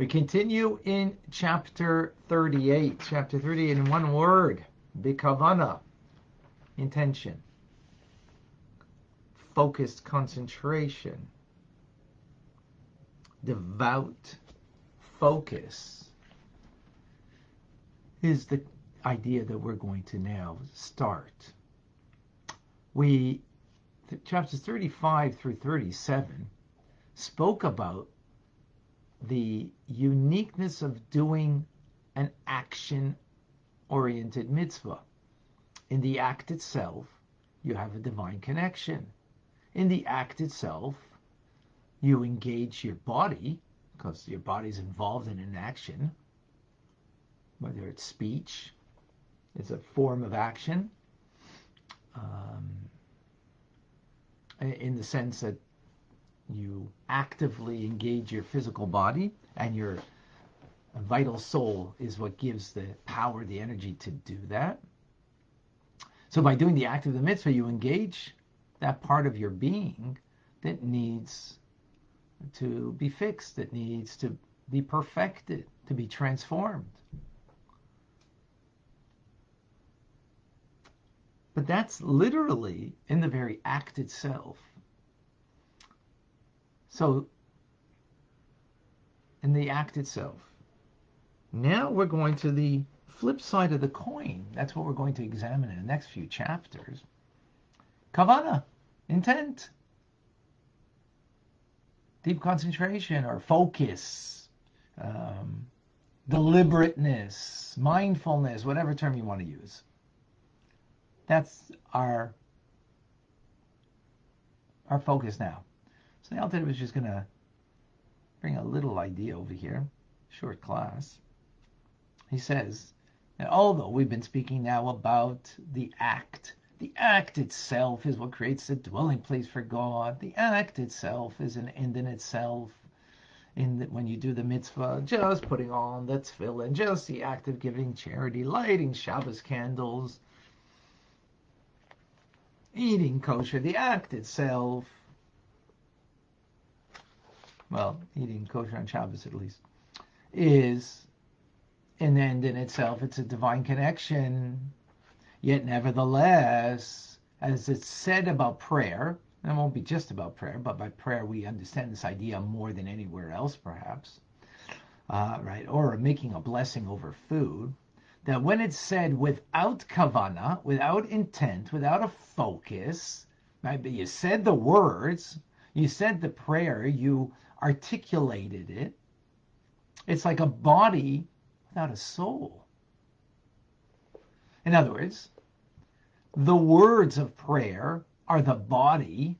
We continue in chapter 38. Chapter 38 in one word. Bikavana. Intention. Focused concentration. Devout focus is the idea that we're going to now start. We, chapters 35 through 37, spoke about the uniqueness of doing an action oriented mitzvah. In the act itself, you have a divine connection. In the act itself, you engage your body, because your body's involved in an action, whether it's speech, it's a form of action, um, in the sense that you actively engage your physical body and your vital soul is what gives the power, the energy to do that. So by doing the act of the mitzvah, you engage that part of your being that needs to be fixed, that needs to be perfected, to be transformed. But that's literally in the very act itself. So, in the act itself. Now we're going to the flip side of the coin. That's what we're going to examine in the next few chapters. Kavana, intent, deep concentration or focus, um, deliberateness, mindfulness, whatever term you want to use. That's our our focus now. So the Alter was just going to bring a little idea over here, short class. He says that although we've been speaking now about the act, the act itself is what creates the dwelling place for God. The act itself is an end in itself. In the, when you do the mitzvah, just putting on the tefillin, just the act of giving charity, lighting Shabbos candles, eating kosher, the act itself, well, eating kosher on Shabbos at least, is an end in itself. It's a divine connection. Yet, nevertheless, as it's said about prayer, and it won't be just about prayer, but by prayer we understand this idea more than anywhere else, perhaps, uh, right? Or making a blessing over food that when it's said without kavana, without intent, without a focus, right? But you said the words, you said the prayer, you articulated it. It's like a body without a soul. In other words, the words of prayer are the body,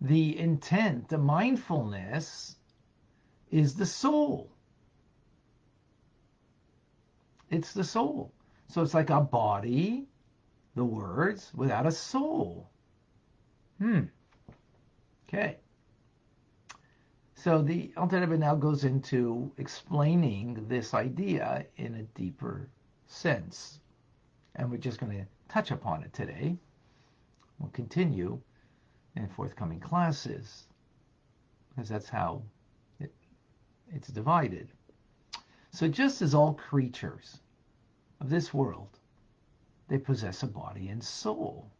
the intent, the mindfulness is the soul. It's the soul. So it's like a body, the words, without a soul. Hmm. Okay. So the Alter Rebbe now goes into explaining this idea in a deeper sense. And we're just going to touch upon it today. We'll continue in forthcoming classes because that's how it, it's divided. So just as all creatures of this world, they possess a body and soul.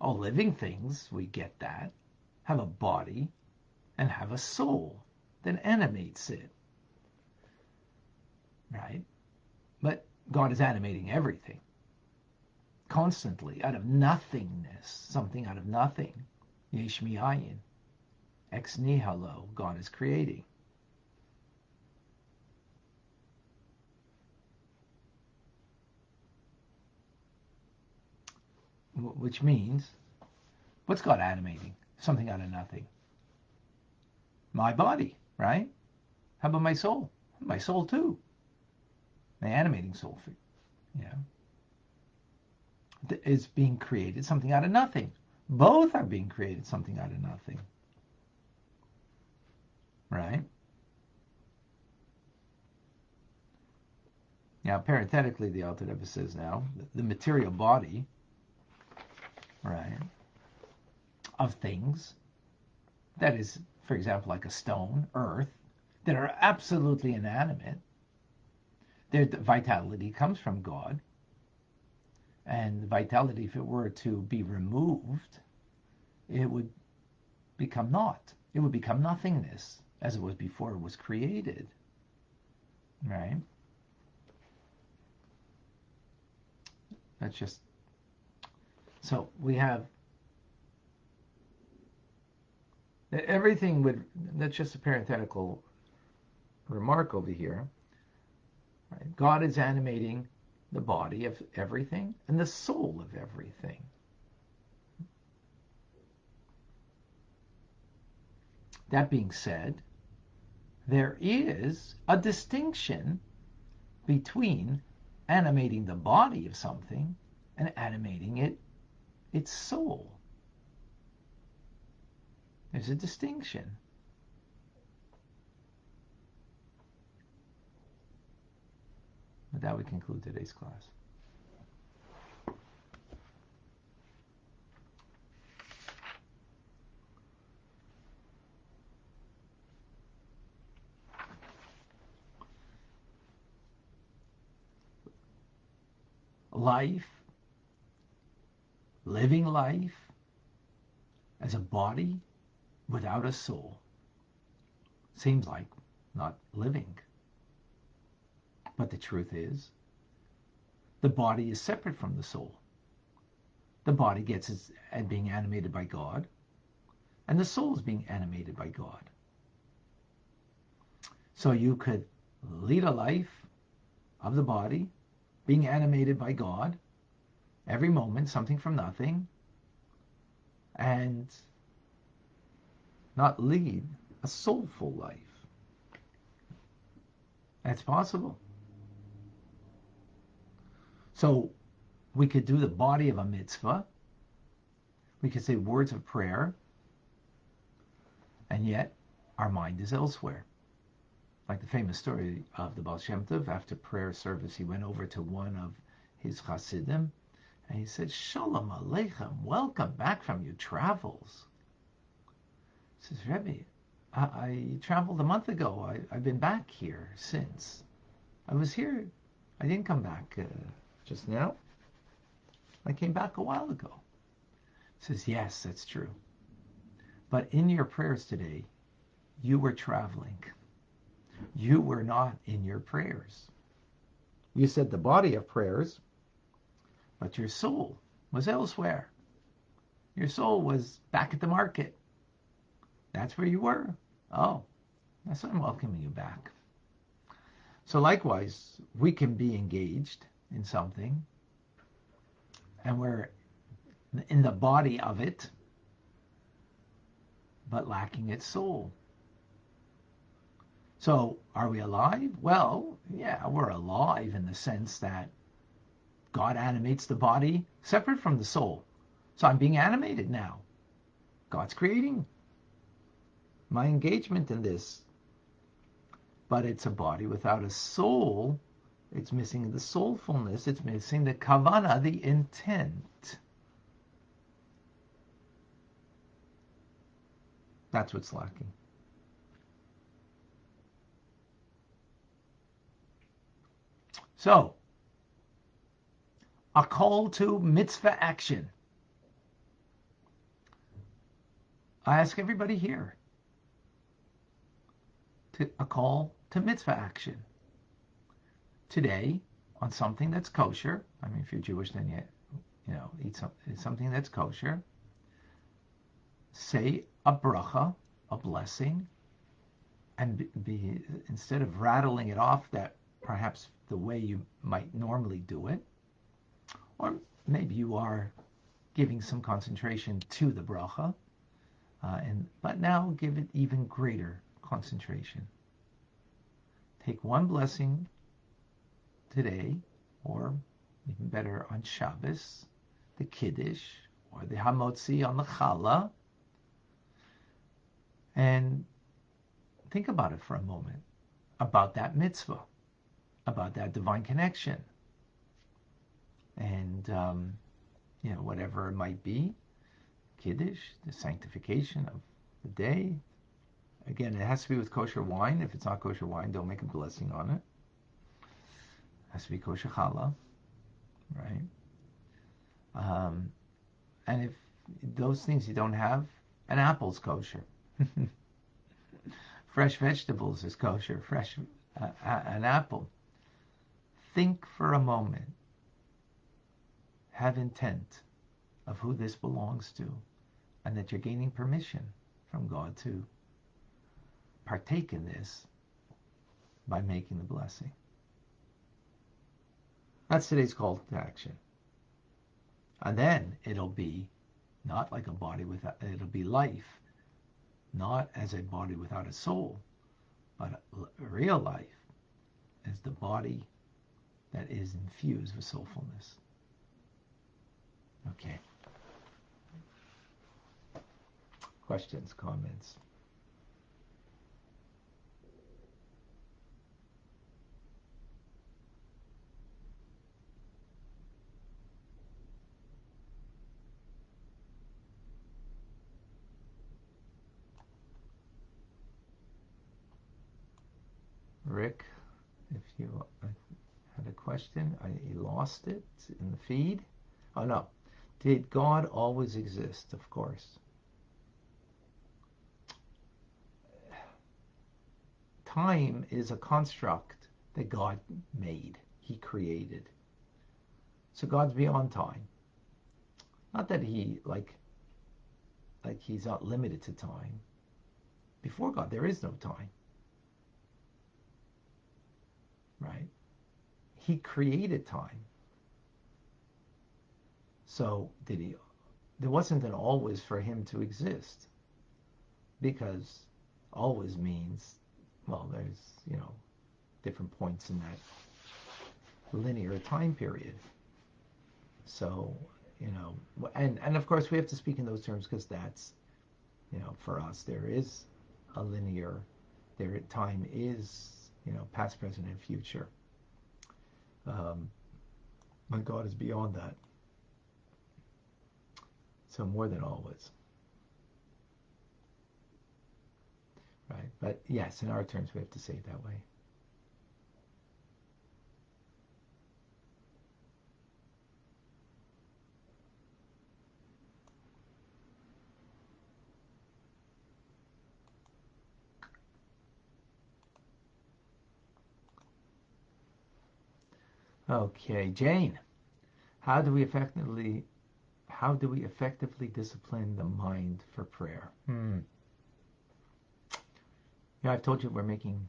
All living things, we get that, have a body and have a soul that animates it. Right? But God is animating everything constantly out of nothingness, something out of nothing. Yesh mi'ayin. Ex nihilo, God is creating. which means, what's God animating? Something out of nothing. My body, right? How about my soul? My soul too. My animating soul, you know, is being created something out of nothing. Both are being created something out of nothing. Right? Now, parenthetically, the Alter Rebbe says now, the material body right, of things, that is for example, like a stone, earth, that are absolutely inanimate, their vitality comes from God. And vitality, if it were to be removed, it would become naught. It would become nothingness as it was before it was created. Right? That's just so we have everything would that's just a parenthetical remark over here. Right? God is animating the body of everything and the soul of everything. That being said, there is a distinction between animating the body of something and animating it its soul. There's a distinction. With that, we conclude today's class. life, living life as a body without a soul seems like not living. But the truth is, the body is separate from the soul. The body gets its and being animated by God, and the soul is being animated by God. So you could lead a life of the body being animated by God every moment, something from nothing, and not lead a soulful life. That's possible. So we could do the body of a mitzvah. We could say words of prayer, and yet our mind is elsewhere like the famous story of the Baal Shem Tov, after prayer service, he went over to one of his Hasidim and he said, Shalom Aleichem, welcome back from your travels. Says, Rebbe, I, I traveled a month ago. I, have been back here since. I was here. I didn't come back uh, just now. I came back a while ago. Says, Yes, that's true. But in your prayers today, you were traveling you were not in your prayers. You said the body of prayers, but your soul was elsewhere. Your soul was back at the market. That's where you were. Oh, that's why I'm welcoming you back. So, likewise, we can be engaged in something and we're in the body of it, but lacking its soul. So, are we alive? Well, yeah, we're alive in the sense that God animates the body separate from the soul. So I'm being animated now. God's creating my engagement in this. But it's a body without a soul. It's missing the soulfulness. It's missing the kavana, the intent. That's what's lacking. So, a call to mitzvah action. I ask everybody here to a call to mitzvah action. Today, on something that's kosher, I mean, if you're Jewish, then you, you know, eat some, something that's kosher. Say a bracha, a blessing, and be, instead of rattling it off that perhaps the way you might normally do it. Or maybe you are giving some concentration to the bracha, uh, and but now give it even greater concentration. Take one blessing today, or even better on Shabbos, the Kiddush, or the Hamotzi on the Challah, and think about it for a moment, about that mitzvah about that divine connection. And, um, you know, whatever it might be, Kiddush, the sanctification of the day, again, it has to be with kosher wine. If it's not kosher wine, don't make a blessing on it. it has to be kosher challah, right? Um, and if those things you don't have, an apple's kosher. Fresh vegetables is kosher. Fresh uh, an apple. Think for a moment. Have intent of who this belongs to, and that you're gaining permission from God to partake in this by making the blessing. That's today's call to action. And then it'll be not like a body without, it'll be life, not as a body without a soul, but real life as the body that is infused with soulfulness. Okay. Questions, comments? Rick, if you had a question, I lost it in the feed. Oh no. Did God always exist? Of course. Time is a construct that God made, He created. So God's beyond time. Not that He like like He's not limited to time. Before God, there is no time. Right? He created time. So did he? There wasn't an always for him to exist, because always means, well, there's you know, different points in that linear time period. So you know, and and of course we have to speak in those terms because that's, you know, for us there is a linear, there time is you know, past, present, and future. Um, but God is beyond that. So more than always. Right? But yes, in our terms, we have to say it that way. Okay, Jane. How do we effectively how do we effectively discipline the mind for prayer? Hmm. Yeah, I've told you we're making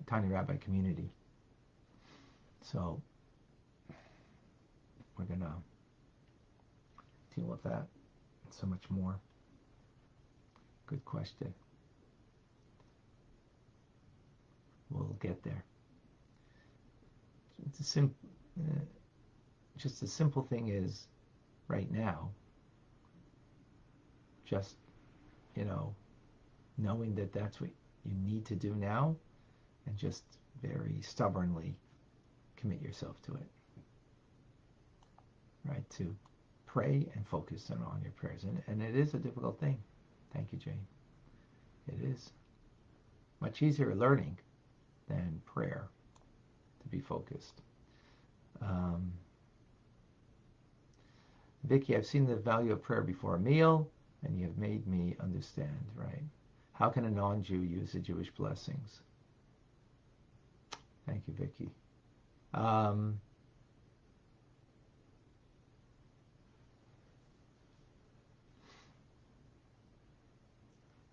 a tiny rabbi community. So we're gonna deal with that and so much more. Good question. We'll get there. It's a simple uh, just a simple thing is right now just you know knowing that that's what you need to do now and just very stubbornly commit yourself to it. Right to pray and focus on, on your prayers. And, and it is a difficult thing. Thank you jane. It is. Much easier learning than prayer to be focused um, Vicky, I've seen the value of prayer before a meal, and you have made me understand, right? How can a non-Jew use the Jewish blessings? Thank you, Vicky. Um,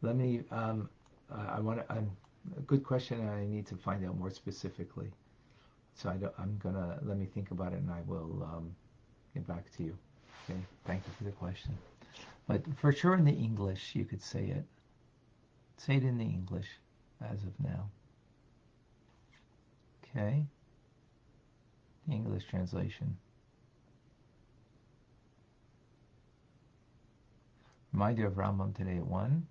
let me, um, I want to, a good question, I need to find out more specifically. So I am gonna let me think about it, and I will um, get back to you. Okay. Thank you for the question. But for sure, in the English, you could say it. Say it in the English as of now. Okay. The English translation. Reminder of Rambam today at 1.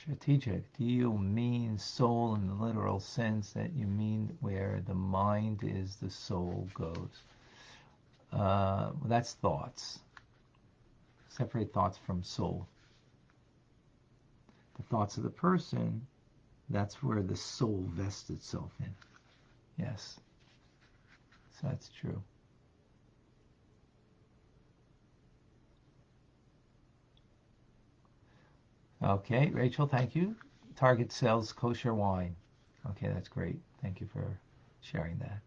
Strategic? Do you mean soul in the literal sense that you mean where the mind is, the soul goes? Uh, well, that's thoughts. Separate thoughts from soul. The thoughts of the person, that's where the soul vests itself in. Yes. So that's true. Okay, Rachel, thank you. Target sells kosher wine. Okay, that's great. Thank you for sharing that.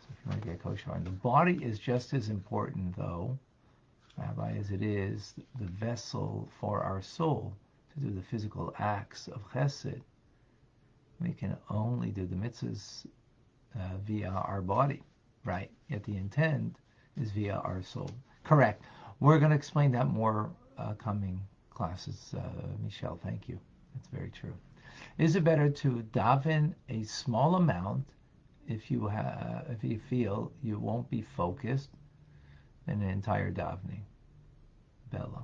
So if you want to get kosher wine, the body is just as important, though, Rabbi, as it is the vessel for our soul to do the physical acts of chesed. We can only do the mitzvahs uh, via our body, right? Yet the intent is via our soul. Correct. We're going to explain that more uh, coming classes, uh, Michelle. Thank you. That's very true. Is it better to daven a small amount if you have, if you feel you won't be focused than an entire davening? Bella.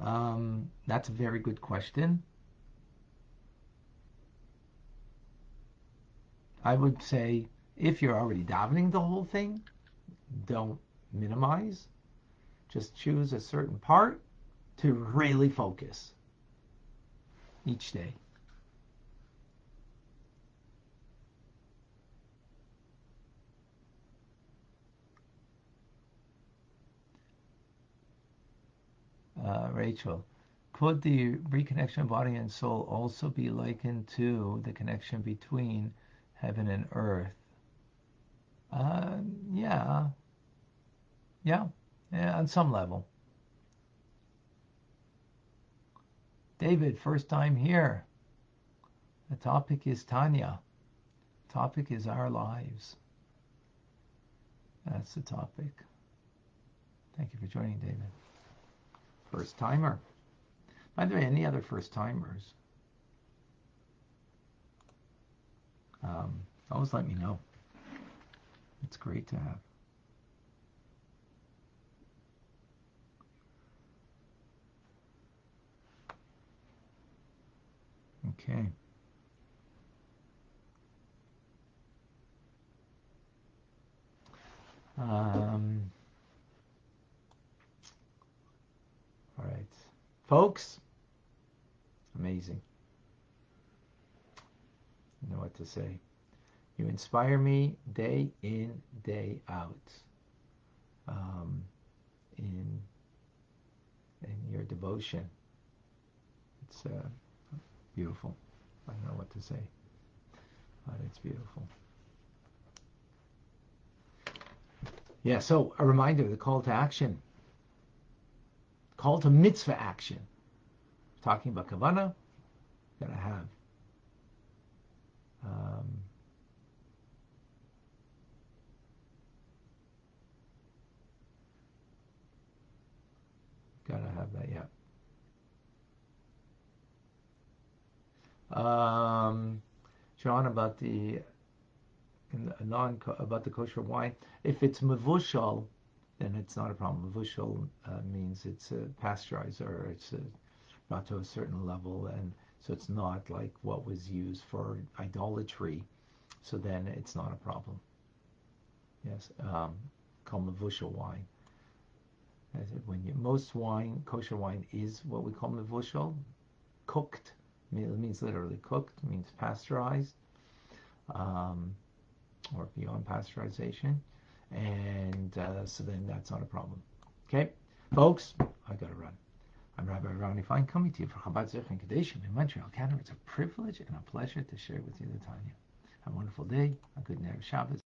Um, that's a very good question. I would say if you're already davening the whole thing, don't minimize. Just choose a certain part to really focus each day. Uh, Rachel, could the reconnection of body and soul also be likened to the connection between heaven and earth? Uh, yeah. Yeah. Yeah, on some level. David, first time here. The topic is Tanya. Topic is our lives. That's the topic. Thank you for joining, David. First timer. By the way, any other first timers? Um, always let me know. It's great to have. Okay. Um, all right. Folks, amazing. Know what to say. You inspire me day in, day out. Um, in in your devotion. It's uh, beautiful. I don't know what to say, but it's beautiful. Yeah, so a reminder the call to action. Call to mitzvah action. Talking about kavana, gotta have. Um, gotta have that, yeah. Um, John, about the non about the kosher wine. If it's mavushal, then it's not a problem. Mavushal uh, means it's a pasteurized or it's a, not to a certain level, and so it's not like what was used for idolatry. So then it's not a problem. Yes, um, called mavushal wine. When you, most wine, kosher wine, is what we call mavushal, cooked it means literally cooked, it means pasteurized, um, or beyond pasteurization. And uh, so then that's not a problem. Okay, folks, I got to run. I'm Rabbi Ronnie Fine coming to you from Chabad Zecher Kadeshim in Montreal, Canada. It's a privilege and a pleasure to share with you the Tanya. Have a wonderful day, a good night of Shabbos.